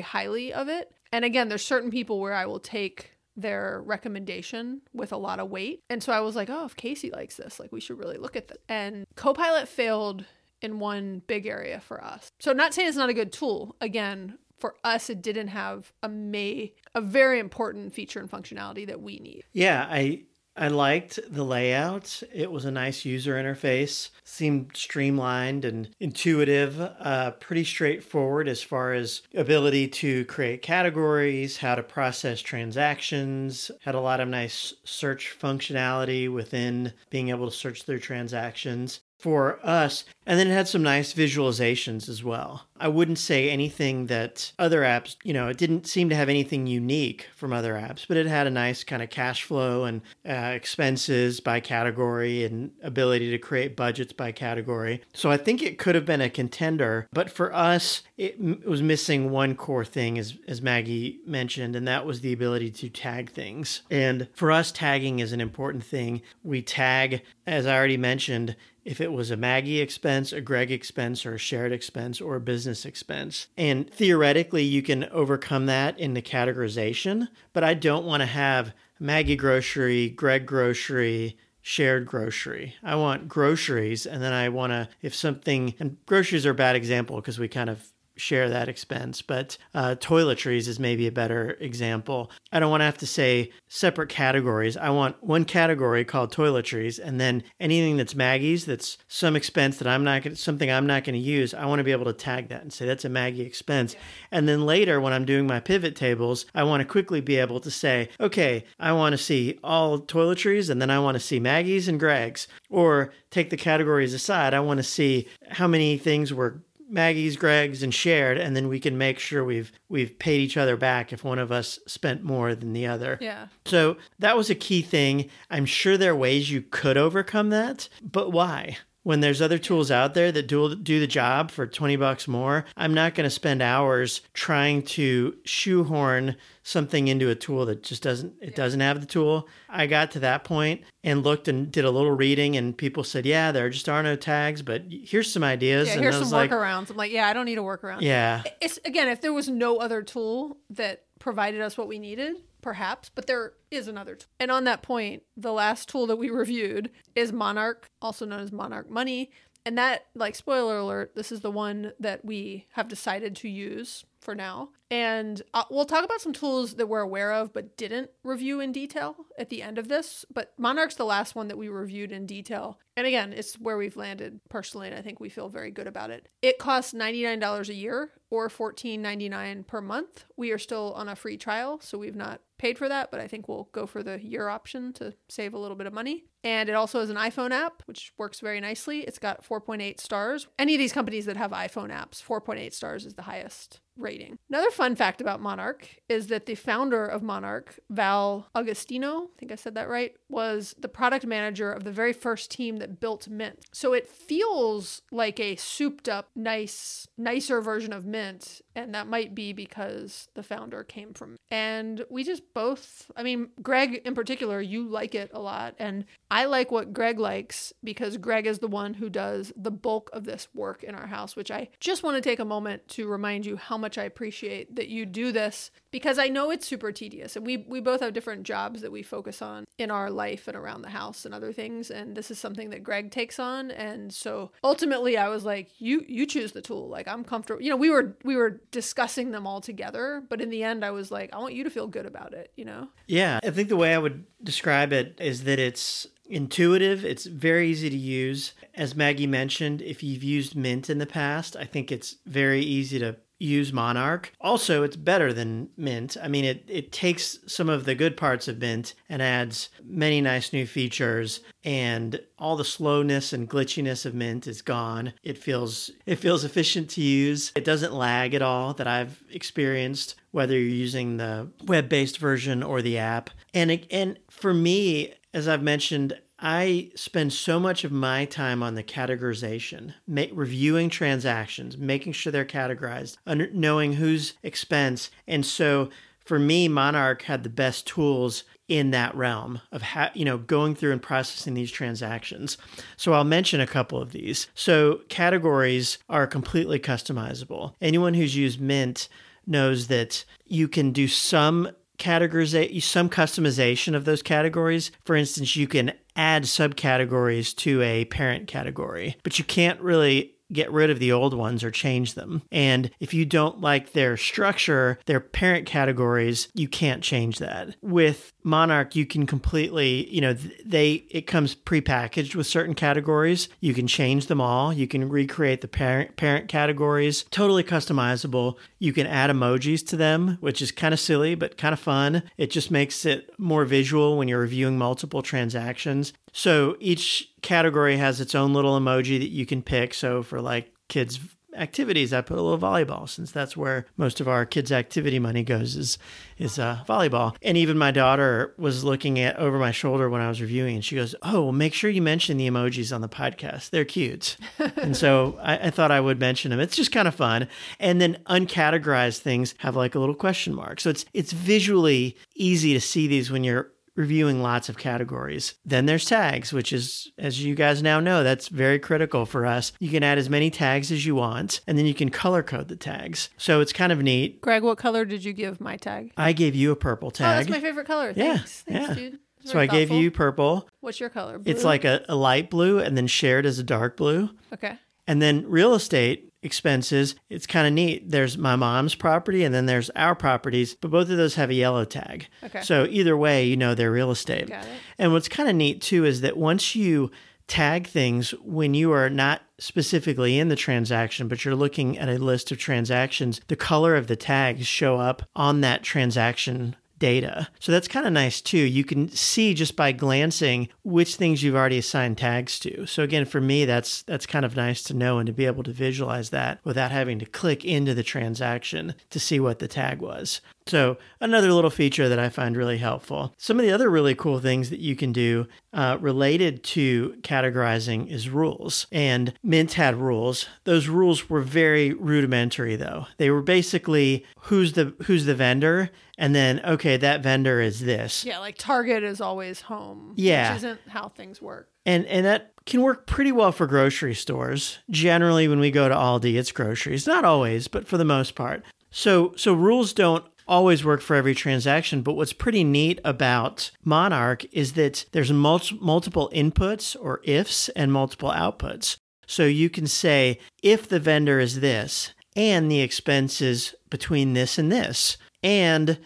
highly of it. And again, there's certain people where I will take their recommendation with a lot of weight. And so I was like, oh, if Casey likes this, like we should really look at this. And Copilot failed in one big area for us. So not saying it's not a good tool. Again, for us it didn't have a may a very important feature and functionality that we need. Yeah, I I liked the layout. It was a nice user interface, seemed streamlined and intuitive, uh, pretty straightforward as far as ability to create categories, how to process transactions, had a lot of nice search functionality within being able to search through transactions for us. And then it had some nice visualizations as well. I wouldn't say anything that other apps, you know, it didn't seem to have anything unique from other apps, but it had a nice kind of cash flow and uh, expenses by category and ability to create budgets by category. So I think it could have been a contender, but for us, it m- was missing one core thing, as, as Maggie mentioned, and that was the ability to tag things. And for us, tagging is an important thing. We tag, as I already mentioned, if it was a Maggie expense, a Greg expense, or a shared expense, or a business expense. And theoretically, you can overcome that in the categorization, but I don't want to have Maggie grocery, Greg grocery, shared grocery. I want groceries, and then I want to, if something, and groceries are a bad example because we kind of share that expense. But uh, toiletries is maybe a better example. I don't want to have to say separate categories. I want one category called toiletries, and then anything that's Maggie's that's some expense that I'm not gonna, something I'm not going to use. I want to be able to tag that and say that's a Maggie expense. And then later when I'm doing my pivot tables, I want to quickly be able to say, okay, I want to see all toiletries, and then I want to see Maggie's and Greg's, or take the categories aside. I want to see how many things were Maggie's, Greg's, and shared, and then we can make sure we've we've paid each other back if one of us spent more than the other. Yeah. So that was a key thing. I'm sure there are ways you could overcome that, but why? When there's other tools out there that do, do the job for 20 bucks more, I'm not going to spend hours trying to shoehorn something into a tool that just doesn't it doesn't have the tool. I got to that point and looked and did a little reading and people said, "Yeah, there just are no tags, but here's some ideas." Yeah, here's some like, workarounds. I'm like, yeah, I don't need a workaround. Yeah. It's again, if there was no other tool that provided us what we needed, perhaps, but there is another tool. And on that point, the last tool that we reviewed is Monarch, also known as Monarch Money. And that, like, spoiler alert, this is the one that we have decided to use for now. And uh, we'll talk about some tools that we're aware of but didn't review in detail at the end of this. But Monarch's the last one that we reviewed in detail. And again, it's where we've landed personally, and I think we feel very good about it. It costs $99 a year or $14.99 per month. We are still on a free trial, so we've not paid for that, but I think we'll go for the year option to save a little bit of money. And it also has an iPhone app, which works very nicely. It's got 4.8 stars. Any of these companies that have iPhone apps, 4.8 stars is the highest rating. Another fun fact about Monarch is that the founder of Monarch, Val Agostino, I think I said that right, was the product manager of the very first team that built Mint. So it feels like a souped up, nice, nicer version of Mint. And that might be because the founder came from. And we just both, I mean, Greg in particular, you like it a lot. And I like what Greg likes because Greg is the one who does the bulk of this work in our house, which I just want to take a moment to remind you how much I appreciate that you do this because I know it's super tedious and we we both have different jobs that we focus on in our life and around the house and other things and this is something that Greg takes on and so ultimately I was like you you choose the tool like I'm comfortable you know we were we were discussing them all together but in the end I was like I want you to feel good about it you know Yeah, I think the way I would describe it is that it's intuitive, it's very easy to use. As Maggie mentioned, if you've used Mint in the past, I think it's very easy to use Monarch. Also, it's better than Mint. I mean, it, it takes some of the good parts of Mint and adds many nice new features and all the slowness and glitchiness of Mint is gone. It feels it feels efficient to use. It doesn't lag at all that I've experienced whether you're using the web-based version or the app. And it, and for me, as I've mentioned, I spend so much of my time on the categorization, ma- reviewing transactions, making sure they're categorized, under, knowing whose expense. And so for me, Monarch had the best tools in that realm of you know going through and processing these transactions. So I'll mention a couple of these. So categories are completely customizable. Anyone who's used Mint knows that you can do some categorization, some customization of those categories. For instance, you can add subcategories to a parent category, but you can't really get rid of the old ones or change them. And if you don't like their structure, their parent categories, you can't change that. With Monarch, you can completely, you know, they it comes prepackaged with certain categories. You can change them all. You can recreate the parent parent categories, totally customizable. You can add emojis to them, which is kind of silly but kind of fun. It just makes it more visual when you're reviewing multiple transactions. So each category has its own little emoji that you can pick. So for like kids activities, I put a little volleyball since that's where most of our kids activity money goes is is uh, volleyball. And even my daughter was looking at over my shoulder when I was reviewing, and she goes, "Oh, well, make sure you mention the emojis on the podcast. They're cute." and so I, I thought I would mention them. It's just kind of fun. And then uncategorized things have like a little question mark, so it's it's visually easy to see these when you're reviewing lots of categories. Then there's tags, which is, as you guys now know, that's very critical for us. You can add as many tags as you want, and then you can color code the tags. So it's kind of neat. Greg what color did you give my tag I gave you a purple tag. oh that's my favorite color Yeah, thanks thanks yeah. dude so I very gave you purple. what's your color It's like a, a light blue and then shared as a dark blue. okay And then real estate expenses, it's kind of neat. There's my mom's property and then there's our properties, but both of those have a yellow tag. Okay. So either way, you know they're real estate. Got it. And what's kind of neat too is that once you tag things when you are not specifically in the transaction, but you're looking at a list of transactions, the color of the tags show up on that transaction data. So that's kind of nice too. You can see just by glancing which things you've already assigned tags to. So again, for me, that's that's kind of nice to know and to be able to visualize that without having to click into the transaction to see what the tag was. So, another little feature that I find really helpful. Some of the other really cool things that you can do uh, related to categorizing is rules. And Mint had rules. Those rules were very rudimentary, though. They were basically who's the who's the vendor, and then okay, that vendor is this. Yeah, like Target is always home. Yeah. Which isn't how things work. And and that can work pretty well for grocery stores. Generally when we go to Aldi, it's groceries. Not always, but for the most part. So so rules don't always work for every transaction, but what's pretty neat about Monarch is that there's mul- multiple inputs or ifs and multiple outputs. So you can say if the vendor is this and the expense is between this and this and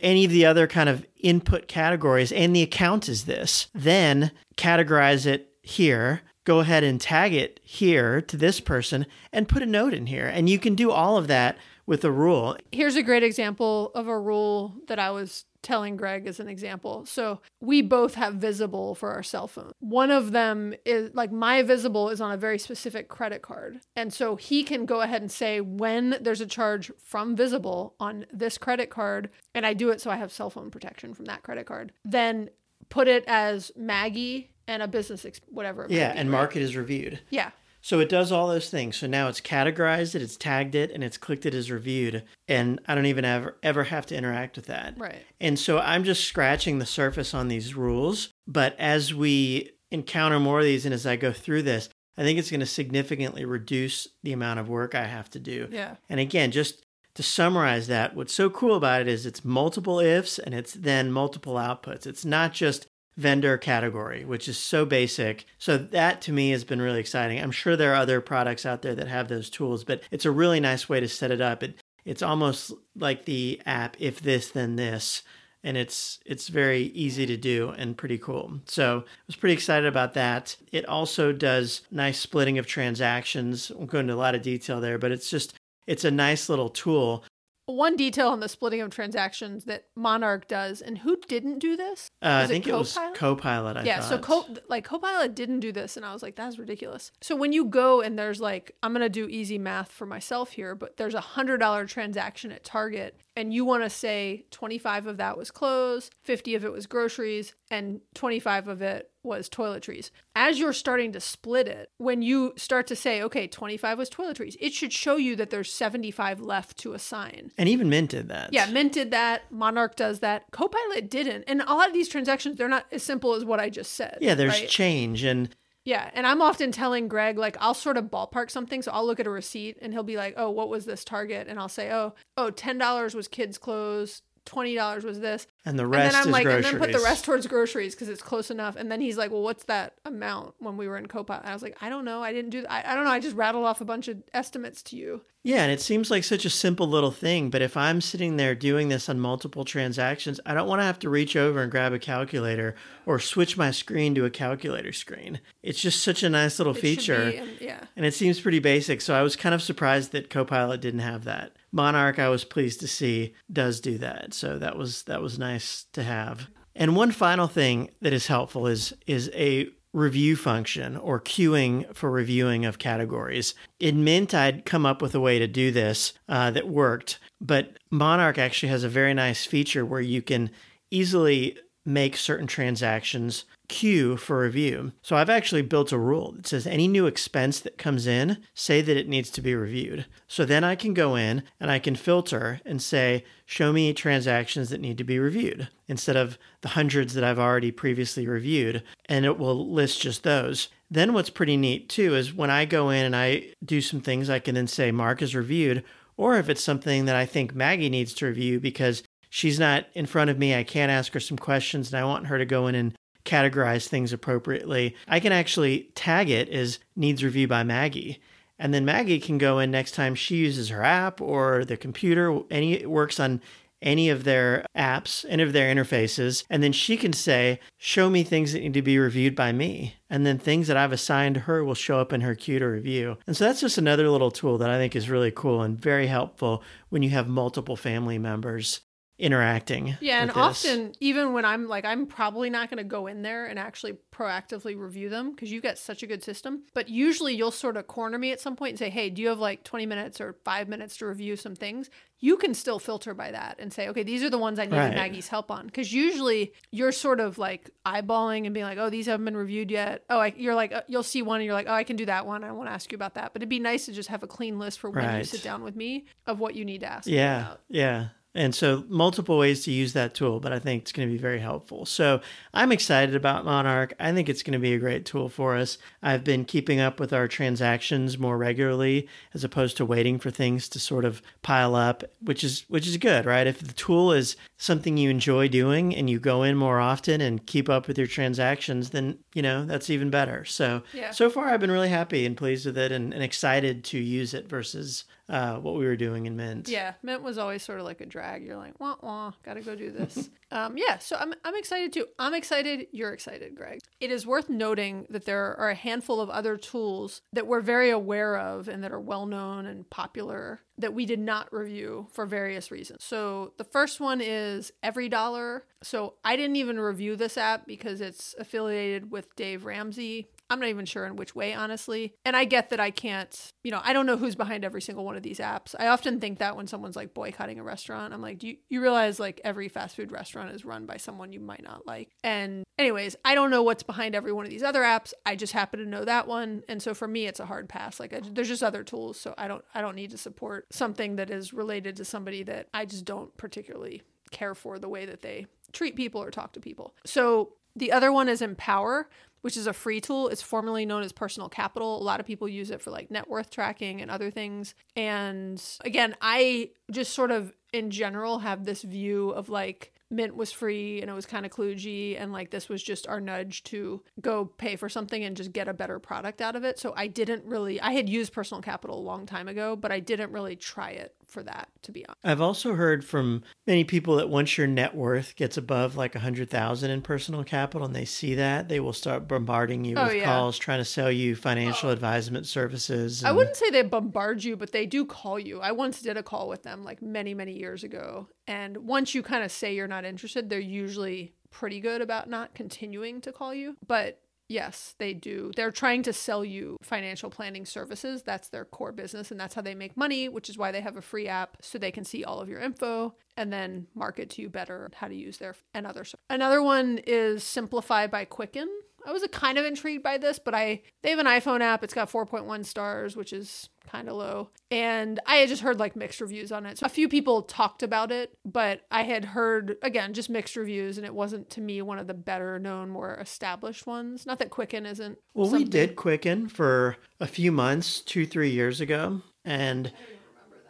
any of the other kind of input categories and the account is this, then categorize it here. Go ahead and tag it here to this person and put a note in here. And you can do all of that with a rule. Here's a great example of a rule that I was telling Greg as an example. So we both have visible for our cell phone. One of them is like my visible is on a very specific credit card. And so he can go ahead and say when there's a charge from visible on this credit card, and I do it so I have cell phone protection from that credit card, then put it as Maggie and a business ex- whatever. it Yeah, be, and right? mark it as reviewed. Yeah. So it does all those things. So now it's categorized it, it's tagged it, and it's clicked it as reviewed. And I don't even ever ever have to interact with that. Right. And so I'm just scratching the surface on these rules. But as we encounter more of these and as I go through this, I think it's going to significantly reduce the amount of work I have to do. Yeah. And again, just to summarize that, what's so cool about it is it's multiple ifs and it's then multiple outputs. It's not just vendor category, which is so basic. So that to me has been really exciting. I'm sure there are other products out there that have those tools, but it's a really nice way to set it up. It it's almost like the app if this then this and it's it's very easy to do and pretty cool. So I was pretty excited about that. It also does nice splitting of transactions. Won't go into a lot of detail there, but it's just it's a nice little tool. One detail on the splitting of transactions that Monarch does, and who didn't do this? Uh, I Was it think it, was Copilot? Copilot. I yeah, so thought. Co- like Copilot didn't do this, and I was like, that's ridiculous. So when you go and there's like, I'm gonna do easy math for myself here, but there's a hundred dollar transaction at Target, and you want to say 25 of that was clothes, 50 of it was groceries, and 25 of it was toiletries. As you're starting to split it, when you start to say, okay, 25 was toiletries, it should show you that there's 75 left to assign. and even Mint did that. Yeah, Mint did that. Monarch does that. Copilot didn't. And a lot of these transactions, they're not as simple as what I just said. Yeah, there's right? change and Yeah, and I'm often telling Greg like I'll sort of ballpark something, so I'll look at a receipt and he'll be like, "Oh, what was this Target?" And I'll say, "Oh, oh, ten dollars was kids' clothes, twenty dollars was this," and the rest. and then I'm is like, groceries. and then put the rest towards groceries because it's close enough. And then he's like, "Well, what's that amount when we were in Copilot?" And I was like, "I don't know. I didn't do. Th- I, I don't know. I just rattled off a bunch of estimates to you." Yeah, and it seems like such a simple little thing, but if I'm sitting there doing this on multiple transactions, I don't want to have to reach over and grab a calculator or switch my screen to a calculator screen. It's just such a nice little It feature. be, and- yeah. And it seems pretty basic, so I was kind of surprised that Copilot didn't have that. Monarch, I was pleased to see, does do that. So that was that was nice to have. And one final thing that is helpful is is a review function or queuing for reviewing of categories. In Mint, I'd come up with a way to do this uh, that worked, but Monarch actually has a very nice feature where you can easily make certain transactions queue for review. So I've actually built a rule that says any new expense that comes in, say that it needs to be reviewed. So then I can go in and I can filter and say, show me transactions that need to be reviewed instead of the hundreds that I've already previously reviewed, and it will list just those. Then what's pretty neat too is when I go in and I do some things, I can then say mark as reviewed, or if it's something that I think Maggie needs to review because she's not in front of me, I can't ask her some questions and I want her to go in and categorize things appropriately. I can actually tag it as needs review by Maggie. And then Maggie can go in next time she uses her app or the computer, any works on any of their apps, any of their interfaces, and then she can say, Show me things that need to be reviewed by me. And then things that I've assigned her will show up in her queue to review. And so that's just another little tool that I think is really cool and very helpful when you have multiple family members interacting. Yeah, and this. often even when I'm like I'm probably not going to go in there and actually proactively review them because you've got such a good system. But usually you'll sort of corner me at some point and say, "Hey, do you have like 20 minutes or 5 minutes to review some things?" You can still filter by that and say, "Okay, these are the ones I need Right. Maggie's help on." Cuz usually you're sort of like eyeballing and being like, "Oh, these haven't been reviewed yet." Oh, I, you're like uh, you'll see one and you're like, "Oh, I can do that one. I want to ask you about that." But it'd be nice to just have a clean list for when you sit down with me of what you need to ask. Yeah, about. yeah. And so multiple ways to use that tool, but I think it's going to be very helpful. So I'm excited about Monarch. I think it's going to be a great tool for us. I've been keeping up with our transactions more regularly as opposed to waiting for things to sort of pile up, which is which is good, right? If the tool is something you enjoy doing and you go in more often and keep up with your transactions, then you know that's even better. So Yeah. so far I've been really happy and pleased with it and, and excited to use it versus uh, what we were doing in Mint. Yeah, Mint was always sort of like a drag. You're like, wah wah, gotta go do this. um, yeah, so I'm I'm excited too. I'm excited. You're excited, Greg. It is worth noting that there are a handful of other tools that we're very aware of and that are well known and popular that we did not review for various reasons. So the first one is EveryDollar. So I didn't even review this app because it's affiliated with Dave Ramsey. I'm not even sure in which way, honestly. And I get that I can't, you know, I don't know who's behind every single one of these apps. I often think that when someone's like boycotting a restaurant, I'm like, do you, you realize like every fast food restaurant is run by someone you might not like? And, anyways, I don't know what's behind every one of these other apps. I just happen to know that one. And so for me, it's a hard pass. Like, I, there's just other tools. So I don't, I don't need to support something that is related to somebody that I just don't particularly care for the way that they treat people or talk to people. So the other one is Empower, which is a free tool. It's formerly known as Personal Capital. A lot of people use it for like net worth tracking and other things. And again, I just sort of in general have this view of like Mint was free and it was kind of kludgy and like this was just our nudge to go pay for something and just get a better product out of it. So I didn't really I had used Personal Capital a long time ago, but I didn't really try it for that to be honest. I've also heard from many people that once your net worth gets above like a hundred thousand in personal capital and they see that, they will start bombarding you Oh, with yeah. calls trying to sell you financial oh. advisement services. I wouldn't say they bombard you, but they do call you. I once did a call with them like many, many years ago. And once you kind of say you're not interested, they're usually pretty good about not continuing to call you. But yes, they do. They're trying to sell you financial planning services. That's their core business and that's how they make money, which is why they have a free app so they can see all of your info and then market to you better how to use their and other Another one is Simplifi by Quicken. I was uh, kind of intrigued by this, but I they have an iPhone app. It's got 4.1 stars, which is kind of low. And I had just heard like mixed reviews on it. So a few people talked about it, but I had heard again just mixed reviews and it wasn't to me one of the better known, more established ones. Not that Quicken isn't. Well, we did Quicken for a few months, two, three years ago, and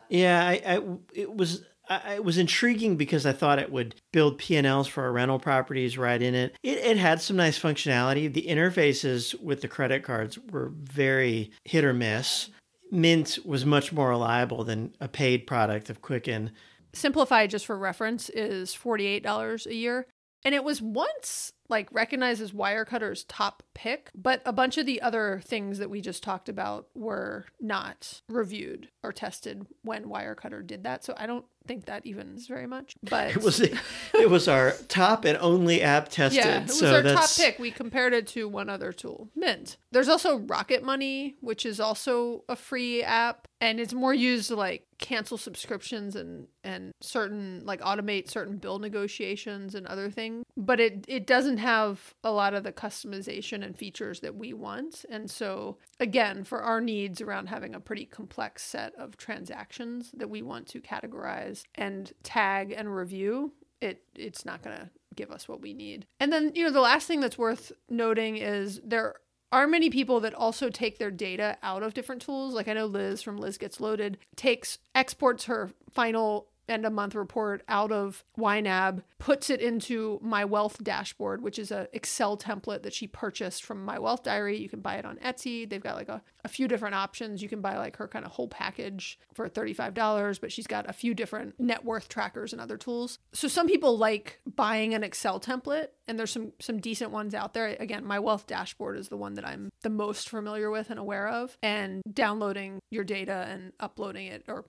yeah, I, I it was. I, it was intriguing because I thought it would build P&Ls for our rental properties right in it. it. It had some nice functionality. The interfaces with the credit cards were very hit or miss. Mint was much more reliable than a paid product of Quicken. Simplifi, just for reference, is $48 a year. And it was once like recognized as Wirecutter's top pick, but a bunch of the other things that we just talked about were not reviewed or tested when Wirecutter did that. So I don't think that even is very much. But It was it was our top and only app tested. yeah, it was so our top pick. We compared it to one other tool, Mint. There's also Rocket Money, which is also a free app, and it's more used to like cancel subscriptions and and certain like automate certain bill negotiations and other things. But it it doesn't have a lot of the customization and features that we want. And so again, for our needs around having a pretty complex set of transactions that we want to categorize and tag and review, it it's not going to give us what we need. And then, you know, the last thing that's worth noting is there are many people that also take their data out of different tools. Like I know Liz from Liz Gets Loaded takes exports her final end of month report out of YNAB, puts it into My Wealth dashboard, which is a Excel template that she purchased from My Wealth Diary. You can buy it on Etsy. They've got like a, a few different options. You can buy like her kind of whole package for $35, but she's got a few different net worth trackers and other tools. So some people like buying an Excel template and there's some some decent ones out there. Again, my wealth dashboard is the one that I'm the most familiar with and aware of and downloading your data and uploading it or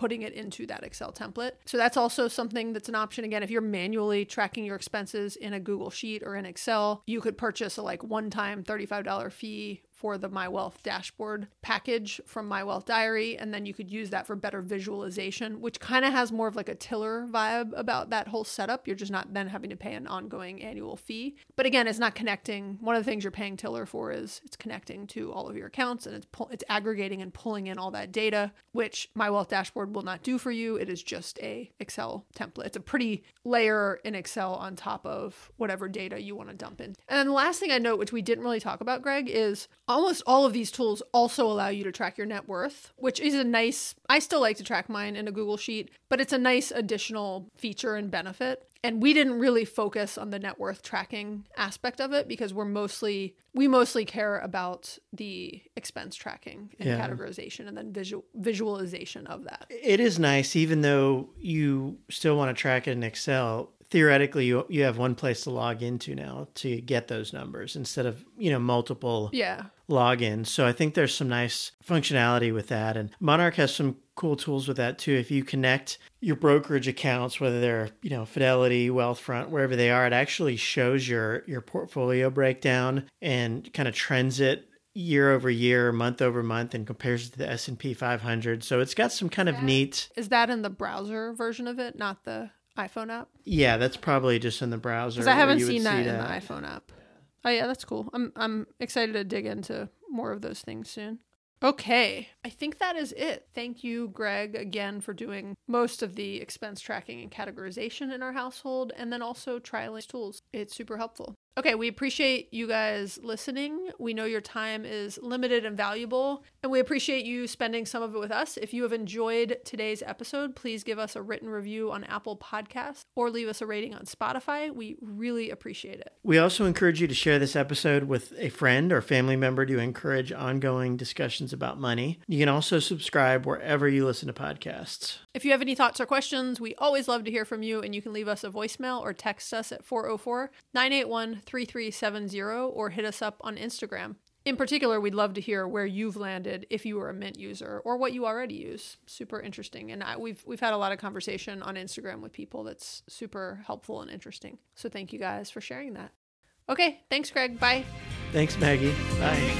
putting it into that Excel template. So that's also something that's an option again if you're manually tracking your expenses in a Google Sheet or in Excel, you could purchase a like one-time $35 fee for the My Wealth dashboard package from My Wealth Diary. And then you could use that for better visualization, which kind of has more of like a tiller vibe about that whole setup. You're just not then having to pay an ongoing annual fee. But again, it's not connecting. One of the things you're paying tiller for is it's connecting to all of your accounts and it's pull, it's aggregating and pulling in all that data, which My Wealth dashboard will not do for you. It is just a Excel template. It's a pretty layer in Excel on top of whatever data you want to dump in. And then the last thing I note, which we didn't really talk about, Greg, is almost all of these tools also allow you to track your net worth, which is a nice, I still like to track mine in a Google Sheet, but it's a nice additional feature and benefit. And we didn't really focus on the net worth tracking aspect of it because we're mostly, we mostly care about the expense tracking and Yeah. categorization and then visual, visualization of that. It is nice, even though you still want to track it in Excel. Theoretically, you you have one place to log into now to get those numbers instead of you know multiple Yeah. Logins. So I think there's some nice functionality with that, and Monarch has some cool tools with that too. If you connect your brokerage accounts, whether they're you know Fidelity, Wealthfront, wherever they are, it actually shows your your portfolio breakdown and kind of trends it year over year, month over month, and compares it to the S and P 500. So it's got some kind of neat. Is that in the browser version of it, not the iPhone app? Yeah, that's probably just in the browser. Because I haven't seen that see in the iPhone app. Oh yeah, that's cool. I'm I'm excited to dig into more of those things soon. Okay, I think that is it. Thank you, Greg, again for doing most of the expense tracking and categorization in our household, and then also trialing tools. It's super helpful. Okay, we appreciate you guys listening. We know your time is limited and valuable, and we appreciate you spending some of it with us. If you have enjoyed today's episode, please give us a written review on Apple Podcasts or leave us a rating on Spotify. We really appreciate it. We also encourage you to share this episode with a friend or family member to encourage ongoing discussions about money. You can also subscribe wherever you listen to podcasts. If you have any thoughts or questions, we always love to hear from you, and you can leave us a voicemail or text us at 404 981 3370 or hit us up on Instagram. In particular, we'd love to hear where you've landed if you were a Mint user or what you already use. Super interesting, and I, we've we've had a lot of conversation on Instagram with people that's super helpful and interesting. So thank you guys for sharing that. Okay, thanks, Greg. Bye. Thanks, Maggie. Bye.